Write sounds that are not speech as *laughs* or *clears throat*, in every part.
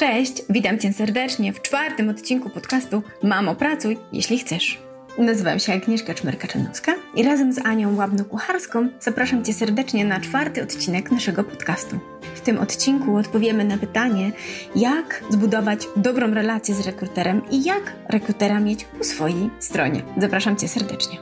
Cześć, witam Cię serdecznie w czwartym odcinku podcastu Mamo, pracuj, jeśli chcesz. Nazywam się Agnieszka Czmerka-Czanowska i razem z Anią Łabną-Kucharską zapraszam Cię serdecznie na czwarty odcinek naszego podcastu. W tym odcinku odpowiemy na pytanie, jak zbudować dobrą relację z rekruterem i jak rekrutera mieć po swojej stronie. Zapraszam Cię serdecznie.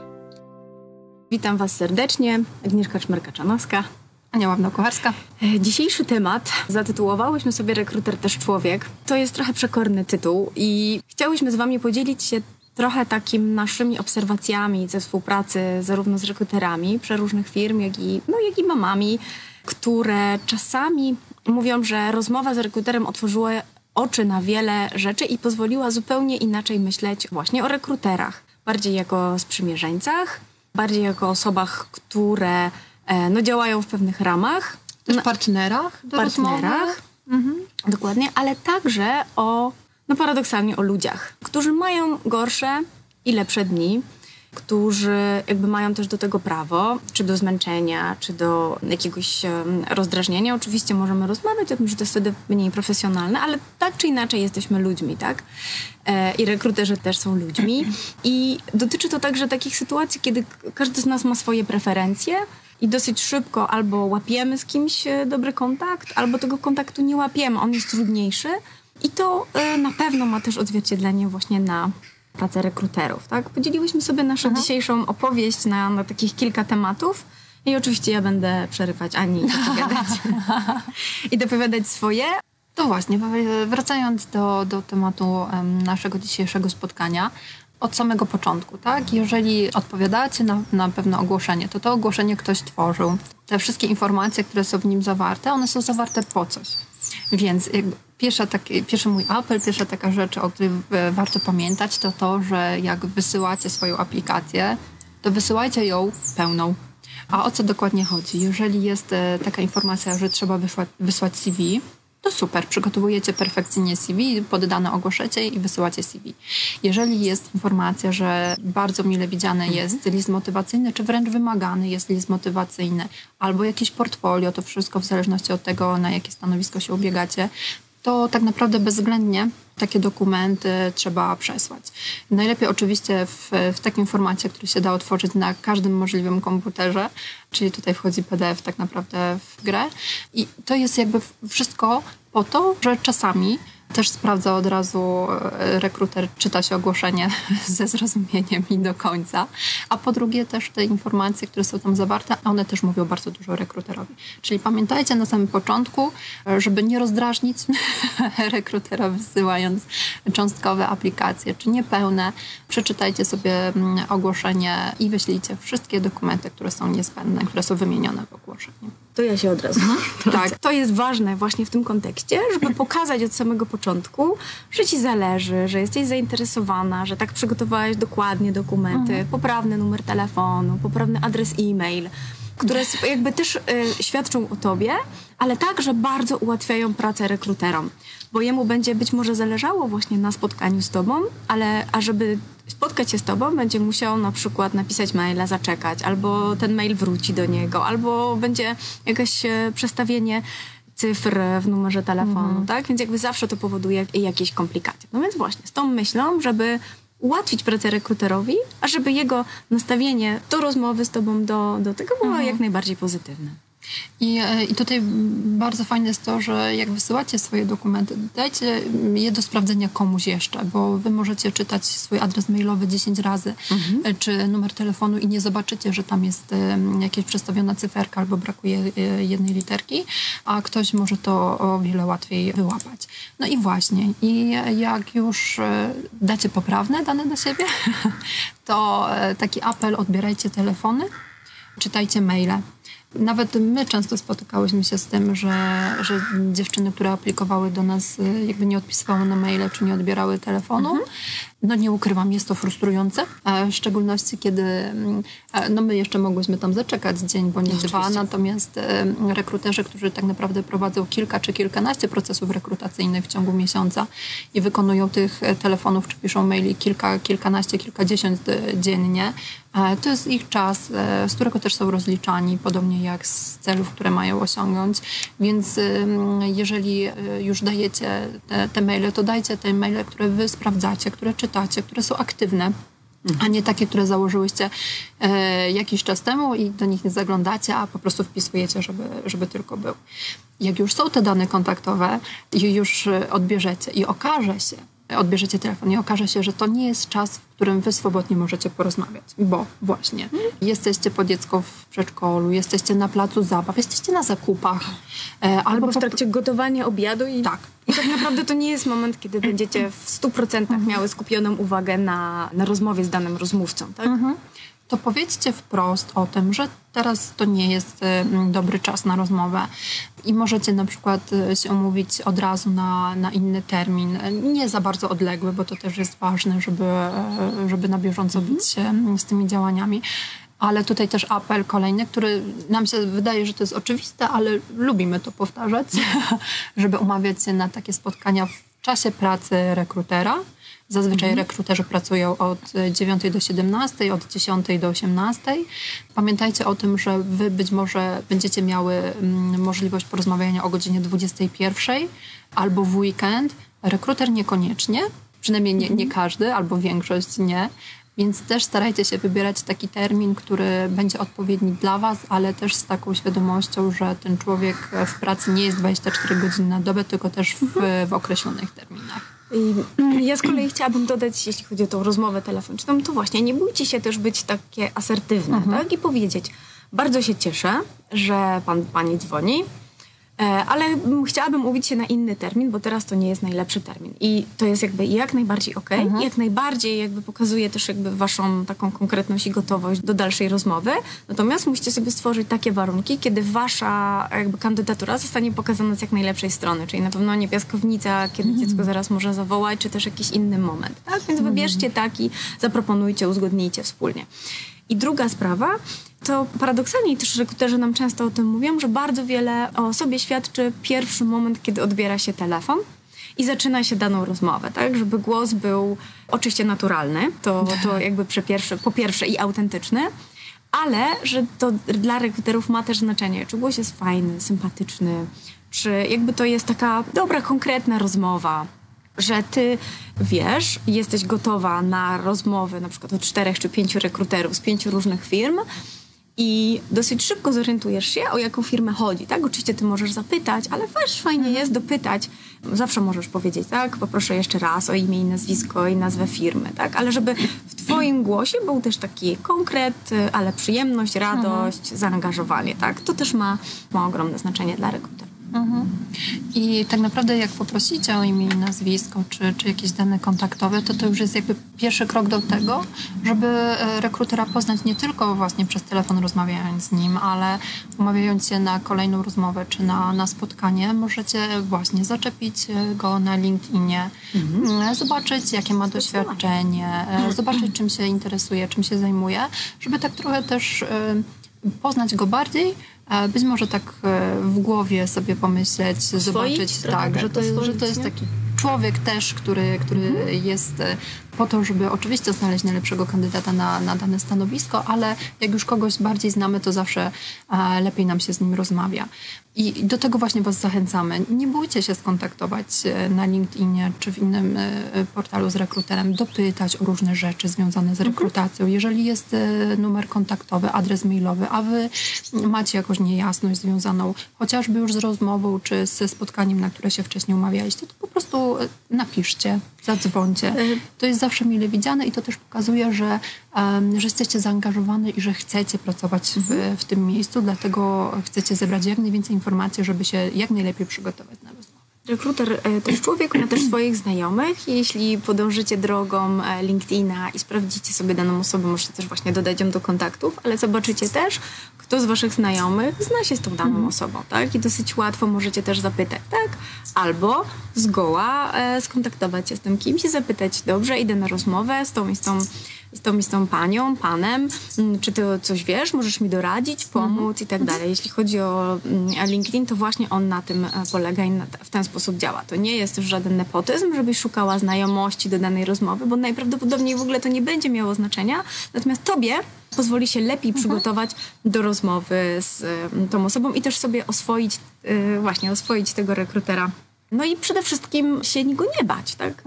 Witam Was serdecznie, Agnieszka Czmerka-Czanowska. Ania Ławno-Kucharska. E, dzisiejszy temat zatytułowałyśmy sobie Rekruter też człowiek. To jest trochę przekorny tytuł i chciałyśmy z Wami podzielić się trochę takim naszymi obserwacjami ze współpracy zarówno z rekruterami przeróżnych firm, jak i, no, jak i mamami, które czasami mówią, że rozmowa z rekruterem otworzyła oczy na wiele rzeczy i pozwoliła zupełnie inaczej myśleć właśnie o rekruterach. Bardziej jako sprzymierzeńcach, bardziej jako osobach, które no, działają w pewnych ramach. Też no, partnerach do partnerach. Mhm. Dokładnie, ale także o, no paradoksalnie o ludziach, którzy mają gorsze i lepsze dni, którzy jakby mają też do tego prawo, czy do zmęczenia, czy do jakiegoś um, rozdrażnienia. Oczywiście możemy rozmawiać o tym, że to jest wtedy mniej profesjonalne, ale tak czy inaczej jesteśmy ludźmi, tak? E, I rekruterzy też są ludźmi. I dotyczy to także takich sytuacji, kiedy każdy z nas ma swoje preferencje, i dosyć szybko albo łapiemy z kimś e, dobry kontakt, albo tego kontaktu nie łapiemy, on jest trudniejszy i to y, na pewno ma też odzwierciedlenie właśnie na pracę rekruterów. Tak? Podzieliłyśmy sobie naszą Aha. dzisiejszą opowieść na, na takich kilka tematów. I oczywiście ja będę przerywać Ani i *laughs* dopowiadać, i dopowiadać swoje. To właśnie, wracając do, do tematu naszego dzisiejszego spotkania, od samego początku, tak? Jeżeli odpowiadacie na, na pewne ogłoszenie, to to ogłoszenie ktoś tworzył. Te wszystkie informacje, które są w nim zawarte, one są zawarte po coś. Więc pierwsza taki, pierwszy mój apel, pierwsza taka rzecz, o której warto pamiętać, to to, że jak wysyłacie swoją aplikację, to wysyłajcie ją pełną. A o co dokładnie chodzi? Jeżeli jest e, taka informacja, że trzeba wysłać, wysłać CV, to super, przygotowujecie perfekcyjnie CV, poddane ogłoszecie i wysyłacie CV. Jeżeli jest informacja, że bardzo mile widziany mhm. jest list motywacyjny, czy wręcz wymagany jest list motywacyjny, albo jakieś portfolio, to wszystko w zależności od tego, na jakie stanowisko się ubiegacie, to tak naprawdę bezwzględnie takie dokumenty trzeba przesłać. Najlepiej oczywiście w, w takim formacie, który się da otworzyć na każdym możliwym komputerze, czyli tutaj wchodzi PDF tak naprawdę w grę. I to jest jakby wszystko po to, że czasami też sprawdza od razu e, rekruter, czyta się ogłoszenie *laughs* ze zrozumieniem i do końca. A po drugie też te informacje, które są tam zawarte, one też mówią bardzo dużo rekruterowi. Czyli pamiętajcie na samym początku, e, żeby nie rozdrażnić *laughs* rekrutera wysyłając cząstkowe aplikacje, czy niepełne. Przeczytajcie sobie mm, ogłoszenie i wyślijcie wszystkie dokumenty, które są niezbędne, które są wymienione w ogłoszeniu to ja się od razu. *laughs* tak, to jest ważne właśnie w tym kontekście, żeby *laughs* pokazać od samego początku, że ci zależy, że jesteś zainteresowana, że tak przygotowałaś dokładnie dokumenty, mhm. poprawny numer telefonu, poprawny adres e-mail, które jakby też y, świadczą o tobie, ale także bardzo ułatwiają pracę rekruterom, bo jemu będzie być może zależało właśnie na spotkaniu z tobą, ale a żeby spotkać się z tobą, będzie musiał na przykład napisać maila, zaczekać, albo ten mail wróci do niego, albo będzie jakieś e, przestawienie cyfr w numerze telefonu, mhm. tak? Więc jakby zawsze to powoduje jakieś komplikacje. No więc właśnie z tą myślą, żeby ułatwić pracę rekruterowi, a żeby jego nastawienie do rozmowy z tobą, do, do tego było mhm. jak najbardziej pozytywne. I, e, I tutaj bardzo fajne jest to, że jak wysyłacie swoje dokumenty, dajcie je do sprawdzenia komuś jeszcze, bo wy możecie czytać swój adres mailowy 10 razy, mhm. E, czy numer telefonu i nie zobaczycie, że tam jest jakieś przestawiona cyferka albo brakuje e, jednej literki, a ktoś może to o wiele łatwiej wyłapać. No i właśnie, i jak już dacie poprawne dane na siebie, *laughs* to taki apel, odbierajcie telefony, czytajcie maile. Nawet my często spotykałyśmy się z tym, że, że dziewczyny, które aplikowały do nas, y, jakby nie odpisywały na maile, czy nie odbierały telefonu. Mhm. No nie ukrywam, jest to frustrujące, w szczególności kiedy mm, no my jeszcze mogłyśmy tam zaczekać dzień bądź no, dwa, natomiast rekruterzy, którzy tak naprawdę prowadzą kilka czy kilkanaście procesów rekrutacyjnych w ciągu miesiąca i wykonują tych e, telefonów czy piszą maili kilka, kilkanaście, kilkadziesiąt e, dziennie, e, to jest ich czas, z którego też są rozliczani, podobnie jak z celów, które mają osiągnąć. Więc jeżeli już dajecie te, te maile, to dajcie te maile, które wy sprawdzacie, które czytacie, które są aktywne a nie takie, które założyłyście e, jakiś czas temu i do nich nie zaglądacie, a po prostu wpisujecie, żeby, żeby tylko był. Jak już są te dane kontaktowe i już odbierzecie i okaże się, odbierzecie telefon i okaże się, że to nie jest czas, w którym wy swobodnie możecie porozmawiać, bo właśnie jesteście po dziecko w przedszkolu, jesteście na placu zabaw, jesteście na zakupach. E, albo, albo w trakcie po... gotowania obiadu i tak. I tak naprawdę to nie jest moment, kiedy będziecie w 100% miały skupioną uwagę na, na rozmowie z danym rozmówcą, tak? Mhm to powiedzcie wprost o tym, że teraz to nie jest y, dobry czas na rozmowę i możecie na przykład y, się umówić od razu na, na inny termin, nie za bardzo odległy, bo to też jest ważne, żeby, y, żeby na bieżąco mhm. być z tymi działaniami. Ale tutaj też apel kolejny, który nam się wydaje, że to jest oczywiste, ale lubimy to powtarzać, *laughs* żeby umawiać się na takie spotkania w czasie pracy rekrutera Zazwyczaj mhm. rekruterzy pracują od 9 do 17, od 10 do 18. Pamiętajcie o tym, że wy być może będziecie miały mm, możliwość porozmawiania o godzinie 21 albo w weekend. Rekruter niekoniecznie, przynajmniej nie, nie mhm. każdy, albo większość nie. Więc też starajcie się wybierać taki termin, który będzie odpowiedni dla Was, ale też z taką świadomością, że ten człowiek w pracy nie jest 24 godziny na dobę, tylko też w, mhm. w określonych terminach. *clears throat* Ja z kolei chciałabym dodać, jeśli chodzi o tą rozmowę telefoniczną, to właśnie nie bójcie się też być takie asertywne, mhm. tak? I powiedzieć, bardzo się cieszę, że pan, pani dzwoni, ale chciałabym mówić się na inny termin, bo teraz to nie jest najlepszy termin. I to jest jakby jak najbardziej okay, mhm. jak najbardziej jakby pokazuje też jakby waszą taką konkretność i gotowość do dalszej rozmowy. Natomiast musicie sobie stworzyć takie warunki, kiedy wasza jakby kandydatura zostanie pokazana z jak najlepszej strony, czyli na pewno nie piaskownica, kiedy mhm. dziecko zaraz może zawołać, czy też jakiś inny moment. Tak? Więc mhm. wybierzcie taki, zaproponujcie, uzgodnijcie wspólnie. I druga sprawa, to paradoksalnie też rekruterzy nam często o tym mówią, że bardzo wiele o sobie świadczy pierwszy moment, kiedy odbiera się telefon i zaczyna się daną rozmowę, tak? Żeby głos był oczywiście naturalny, to, to jakby pierwsze, po pierwsze i autentyczny, ale że to dla rekruterów ma też znaczenie, czy głos jest fajny, sympatyczny, czy jakby to jest taka dobra, konkretna rozmowa, że ty wiesz, jesteś gotowa na rozmowy na przykład od czterech czy pięciu rekruterów z pięciu różnych firm i dosyć szybko zorientujesz się, o jaką firmę chodzi, tak? Oczywiście ty możesz zapytać, ale też fajnie mhm. jest dopytać. Zawsze możesz powiedzieć, tak? Poproszę jeszcze raz o imię i nazwisko i nazwę firmy, tak? Ale żeby w twoim głosie był też taki konkret, ale przyjemność, radość, mhm. zaangażowanie, tak? To też ma, ma ogromne znaczenie dla rekrutera. Mhm. I tak naprawdę jak poprosicie o imię i nazwisko, czy, czy jakieś dane kontaktowe, to to już jest jakby pierwszy krok do tego, żeby e, rekrutera poznać nie tylko właśnie przez telefon rozmawiając z nim, ale umawiając się na kolejną rozmowę, czy na, na spotkanie, możecie właśnie zaczepić e, go na LinkedInie, mhm. E, zobaczyć jakie ma doświadczenie, zobaczyć czym się interesuje, czym się zajmuje, żeby tak trochę też poznać go bardziej, być może tak e, w głowie sobie pomyśleć, zobaczyć, tak, że to, jest, że to jest taki człowiek też, który, który mhm. jest e, po to, żeby oczywiście znaleźć najlepszego kandydata na, na dane stanowisko, ale jak już kogoś bardziej znamy, to zawsze e, lepiej nam się z nim rozmawia. I do tego właśnie Was zachęcamy. Nie bójcie się skontaktować e, na LinkedInie czy w innym e, portalu z rekruterem, dopytać o różne rzeczy związane z mhm. rekrutacją. Jeżeli jest numer kontaktowy, adres mailowy, a Wy macie jakąś niejasność związaną chociażby już z rozmową czy ze spotkaniem, na które się wcześniej umawialiście, to po prostu napiszcie, zadzwońcie. To jest zawsze mile widziane i to też pokazuje, że, że jesteście zaangażowani i że chcecie pracować w, mhm. w tym miejscu, dlatego chcecie zebrać jak najwięcej informacji, żeby się jak najlepiej przygotować na rozmowę. Rekruter e, też człowiek ma też swoich znajomych. Jeśli podążycie drogą e, LinkedIna i sprawdzicie sobie daną osobę, możecie też właśnie dodać ją do kontaktów, ale zobaczycie też, kto z waszych znajomych zna się z tą daną osobą, tak? I dosyć łatwo możecie też zapytać, tak? Albo zgoła e, skontaktować się z tym kimś i zapytać, dobrze, idę na rozmowę z tą i z tą z tą, z tą panią, panem, mm, czy ty coś wiesz, możesz mi doradzić, pomóc i tak dalej. Jeśli chodzi o mm, LinkedIn, to właśnie on na tym e, polega i w ten sposób działa. To nie jest już żaden nepotyzm, żebyś szukała znajomości do danej rozmowy, bo najprawdopodobniej w ogóle to nie będzie miało znaczenia. Natomiast tobie pozwoli się lepiej przygotować do rozmowy z e, tą osobą i też sobie oswoić, e, właśnie oswoić tego rekrutera. No i przede wszystkim się niego nie bać, tak?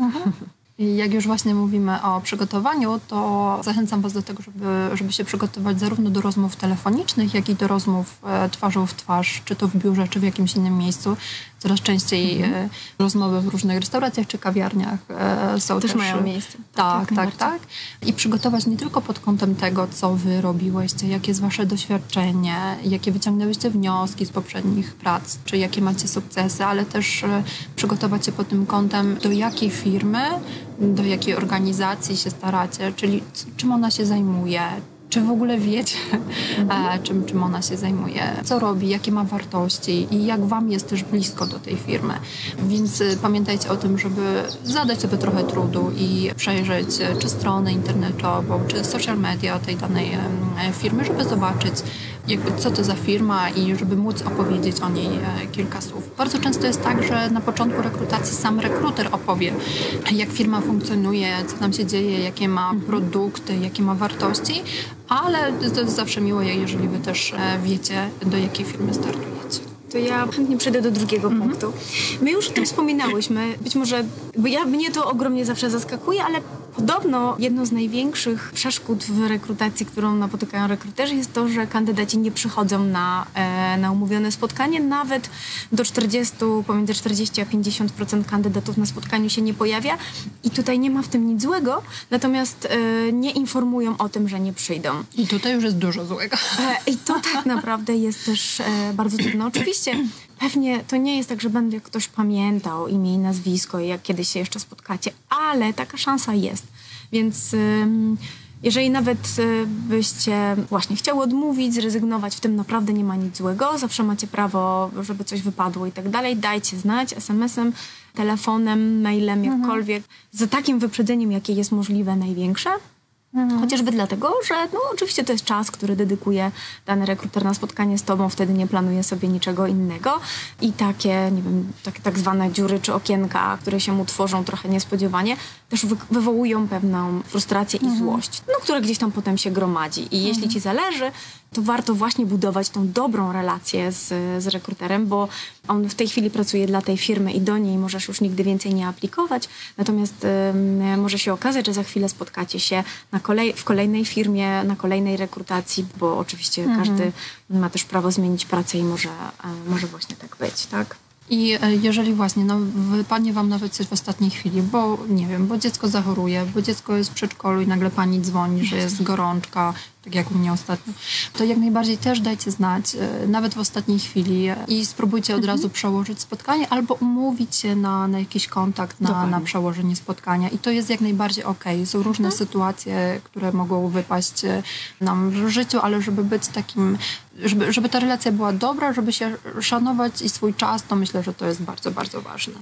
I jak już właśnie mówimy o przygotowaniu, to zachęcam Was do tego, żeby, żeby się przygotować zarówno do rozmów telefonicznych, jak i do rozmów e, twarzą w twarz, czy to w biurze, czy w jakimś innym miejscu. Coraz częściej mhm. rozmowy w różnych restauracjach czy kawiarniach e, są też, też mają miejsce. Tak, tak, tak, tak. I przygotować nie tylko pod kątem tego, co Wy robiłyście, jakie jest Wasze doświadczenie, jakie wyciągnęłyście wnioski z poprzednich prac, czy jakie macie sukcesy, ale też przygotować się pod tym kątem, do jakiej firmy do jakiej organizacji się staracie, czyli czym ona się zajmuje, czy w ogóle wiecie, *laughs* mhm. czym, czym ona się zajmuje, co robi, jakie ma wartości i jak Wam jest też blisko do tej firmy. Więc y, pamiętajcie o tym, żeby zadać sobie trochę trudu i przejrzeć y, czy stronę internetową, czy social media tej danej firmy, żeby zobaczyć, jakby co to za firma i żeby móc opowiedzieć o niej e, kilka słów. Bardzo często jest tak, że na początku rekrutacji sam rekruter opowie, jak firma funkcjonuje, co tam się dzieje, jakie ma mhm. produkty, jakie ma wartości, ale to jest zawsze miło, jeżeli wy też e, wiecie, do jakiej firmy startujecie to ja chętnie przejdę do drugiego mm -hmm. punktu. My już o tym wspominałyśmy, być może, bo ja, mnie to ogromnie zawsze zaskakuje, ale podobno jedną z największych przeszkód w rekrutacji, którą napotykają rekruterzy jest to, że kandydaci nie przychodzą na, e, na umówione spotkanie, nawet do 40, pomiędzy 40 a 50% kandydatów na spotkaniu się nie pojawia i tutaj nie ma w tym nic złego, natomiast e, nie informują o tym, że nie przyjdą. I tutaj już jest dużo złego. E, I to tak naprawdę jest też bardzo trudne. Oczywiście pewnie to nie jest tak, że będzie ktoś pamiętał imię i nazwisko, jak kiedyś się jeszcze spotkacie, ale taka szansa jest. Więc jeżeli nawet y, byście właśnie chciały odmówić, zrezygnować, w tym naprawdę nie ma nic złego, zawsze macie prawo, żeby coś wypadło i tak dalej, dajcie znać SMS-em, telefonem, mailem, mhm. jakkolwiek, mhm. za takim wyprzedzeniem, jakie jest możliwe, największe. Mhm. Chociażby dlatego, że no, oczywiście to jest czas, który dedykuje dany rekruter na spotkanie z tobą, wtedy nie planuje sobie niczego innego i takie, nie wiem, takie tak zwane dziury czy okienka, które się mu tworzą trochę niespodziewanie, też wy wywołują pewną frustrację mhm. i złość, no, która gdzieś tam potem się gromadzi. I mhm. jeśli ci zależy, to warto właśnie budować tą dobrą relację z, z rekruterem, bo on w tej chwili pracuje dla tej firmy i do niej możesz już nigdy więcej nie aplikować. Natomiast y, może się okazać, że za chwilę spotkacie się na kolej, w kolejnej firmie, na kolejnej rekrutacji, bo oczywiście mhm. każdy ma też prawo zmienić pracę i może, y, może właśnie tak być, tak? I e, jeżeli właśnie no, wypadnie wam nawet coś w ostatniej chwili, bo nie wiem, bo dziecko zachoruje, bo dziecko jest w przedszkolu i nagle pani dzwoni, że jest gorączka, tak jak u mnie ostatnio, to jak najbardziej też dajcie znać, e, nawet w ostatniej chwili i spróbujcie od mhm. razu przełożyć spotkanie albo umówić się na, na jakiś kontakt, na, na przełożenie spotkania i to jest jak najbardziej okej. Okay. Są różne mhm. sytuacje, które mogą wypaść e, nam w życiu, ale żeby być takim, żeby, żeby ta relacja była dobra, żeby się szanować i swój czas, to myślę, że to jest bardzo, bardzo ważne.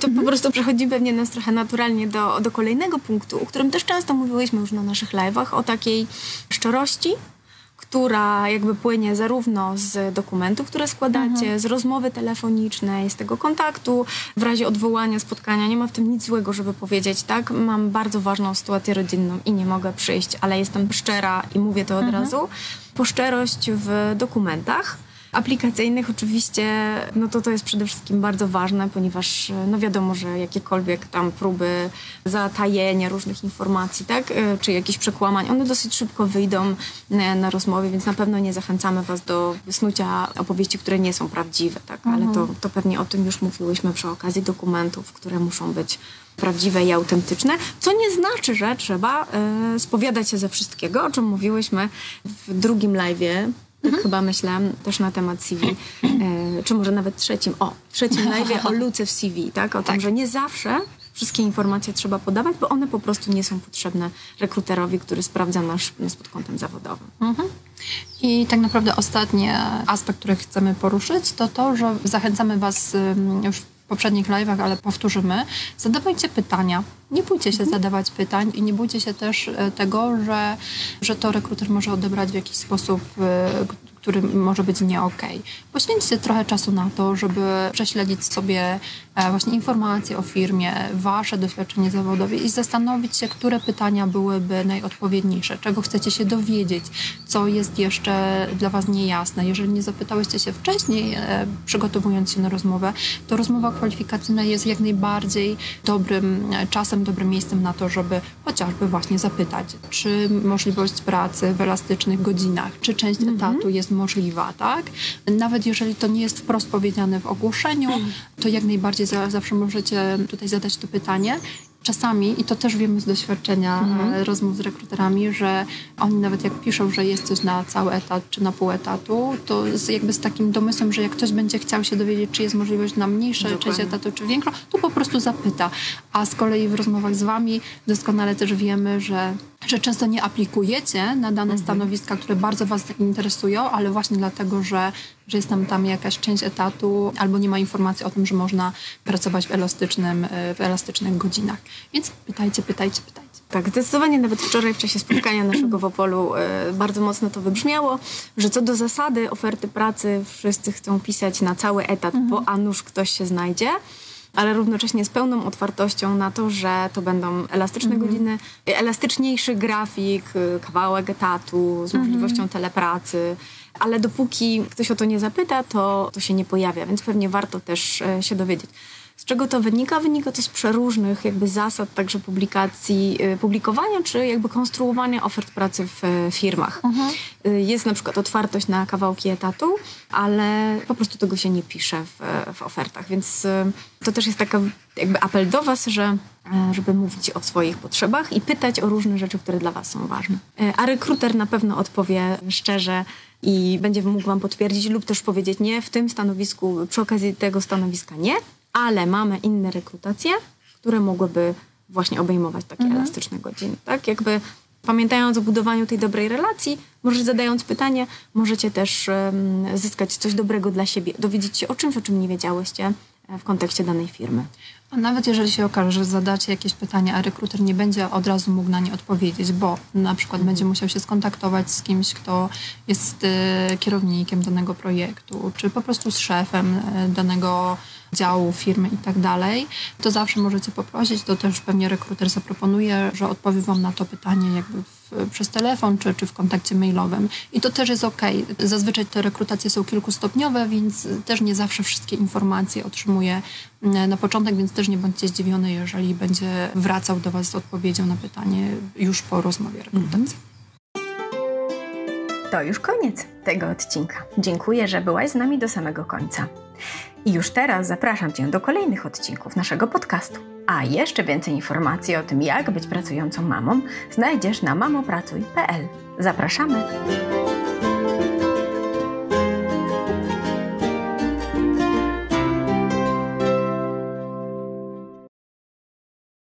To po prostu przechodzi pewnie nas trochę naturalnie do, do kolejnego punktu, o którym też często mówiłyśmy już na naszych live'ach, o takiej szczerości, która jakby płynie zarówno z dokumentów, które składacie, mhm. z rozmowy telefonicznej, z tego kontaktu, w razie odwołania spotkania. Nie ma w tym nic złego, żeby powiedzieć, tak, mam bardzo ważną sytuację rodzinną i nie mogę przyjść, ale jestem szczera i mówię to od mhm. razu. Po szczerość w dokumentach aplikacyjnych oczywiście, no to to jest przede wszystkim bardzo ważne, ponieważ no wiadomo, że jakiekolwiek tam próby zatajenia różnych informacji, tak, e, czy jakichś przekłamań, one dosyć szybko wyjdą e, na rozmowie, więc na pewno nie zachęcamy Was do snucia opowieści, które nie są prawdziwe, tak, mhm. ale to, to pewnie o tym już mówiłyśmy przy okazji dokumentów, które muszą być prawdziwe i autentyczne, co nie znaczy, że trzeba y, spowiadać się ze wszystkiego, o czym mówiłyśmy w drugim live'ie mhm. chyba myślałam też na temat CV, e, czy może nawet trzecim, o, trzecim live o luce w CV, tak? O tak. tym, że nie zawsze wszystkie informacje trzeba podawać, bo one po prostu nie są potrzebne rekruterowi, który sprawdza nasz nas pod kątem zawodowym. Mhm. I tak naprawdę ostatni aspekt, który chcemy poruszyć, to to, że zachęcamy Was już w poprzednich live'ach, ale powtórzymy. Zadawajcie pytania. Nie bójcie się mhm. zadawać pytań i nie bójcie się też e, tego, że, że to rekruter może odebrać w jakiś sposób, e, który może być nie okej. Okay. Poświęćcie trochę czasu na to, żeby prześledzić sobie e, właśnie informacje o firmie, wasze doświadczenie zawodowe i zastanowić się, które pytania byłyby najodpowiedniejsze, czego chcecie się dowiedzieć, co jest jeszcze dla was niejasne. Jeżeli nie zapytałyście się wcześniej, przygotowując się na rozmowę, to rozmowa kwalifikacyjna jest jak najbardziej dobrym e, czasem, dobrym miejscem na to, żeby chociażby właśnie zapytać, czy możliwość pracy w elastycznych godzinach, czy część mhm. etatu jest możliwa, tak? Nawet jeżeli to nie jest wprost powiedziane w ogłoszeniu, to jak najbardziej zawsze możecie tutaj zadać to pytanie czasami, i to też wiemy z doświadczenia mhm. E, rozmów z rekruterami, że oni nawet jak piszą, że jest coś na cały etat czy na pół etatu, to jakby z takim domysłem, że jak ktoś będzie chciał się dowiedzieć, czy jest możliwość na mniejsze Dokładnie. część etatu, czy większą, to po prostu zapyta. A z kolei w rozmowach z wami doskonale też wiemy, że że często nie aplikujecie na dane mhm. stanowiska, które bardzo Was interesują, ale właśnie dlatego, że, że jest tam, tam jakaś część etatu albo nie ma informacji o tym, że można pracować w, elastycznym, w elastycznych godzinach. Więc pytajcie, pytajcie, pytajcie. Tak, zdecydowanie nawet wczoraj w czasie spotkania naszego w Opolu y, bardzo mocno to wybrzmiało, że co do zasady oferty pracy wszyscy chcą pisać na cały etat, mhm. bo a nuż ktoś się znajdzie ale równocześnie z pełną otwartością na to, że to będą elastyczne mhm. godziny, elastyczniejszy grafik, kawałek etatu z możliwością mhm. telepracy. Ale dopóki ktoś o to nie zapyta, to, to się nie pojawia, więc pewnie warto też e, się dowiedzieć. Z czego to wynika? Wynika to z przeróżnych jakby zasad także publikacji, y, publikowania czy jakby konstruowania ofert pracy w e, firmach. Mhm. Y, jest na przykład otwartość na kawałki etatu, ale po prostu tego się nie pisze w, w ofertach, więc y, to też jest taka jakby apel do was, że żeby mówić o swoich potrzebach i pytać o różne rzeczy, które dla was są ważne. A rekruter na pewno odpowie szczerze i będzie mógł wam potwierdzić lub też powiedzieć nie, w tym stanowisku, przy okazji tego stanowiska nie, ale mamy inne rekrutacje, które mogłyby właśnie obejmować takie mhm. elastyczne godziny. Tak, jakby pamiętając o budowaniu tej dobrej relacji, może zadając pytanie, możecie też um, zyskać coś dobrego dla siebie, dowiedzieć się o czymś, o czym nie wiedziałyście e, w kontekście danej firmy. A nawet jeżeli się okaże, że zadacie jakieś pytania, a rekruter nie będzie od razu mógł na nie odpowiedzieć, bo na przykład mhm. będzie musiał się skontaktować z kimś, kto jest y, kierownikiem danego projektu, czy po prostu z szefem y, danego działu firmy i tak dalej, to zawsze możecie poprosić, to też pewnie rekruter zaproponuje, że odpowie Wam na to pytanie jakby w, przez telefon czy, czy w kontakcie mailowym. I to też jest ok. Zazwyczaj te rekrutacje są kilkustopniowe, więc też nie zawsze wszystkie informacje otrzymuje mm, na początek, więc też nie bądźcie zdziwiony, jeżeli będzie wracał do Was z odpowiedzią na pytanie już po rozmowie rekrutacji. To już koniec tego odcinka. Dziękuję, że byłaś z nami do samego końca. I już teraz zapraszam Cię do kolejnych odcinków naszego podcastu. A jeszcze więcej informacji o tym, jak być pracującą mamą, znajdziesz na mamopracuj.pl. Zapraszamy!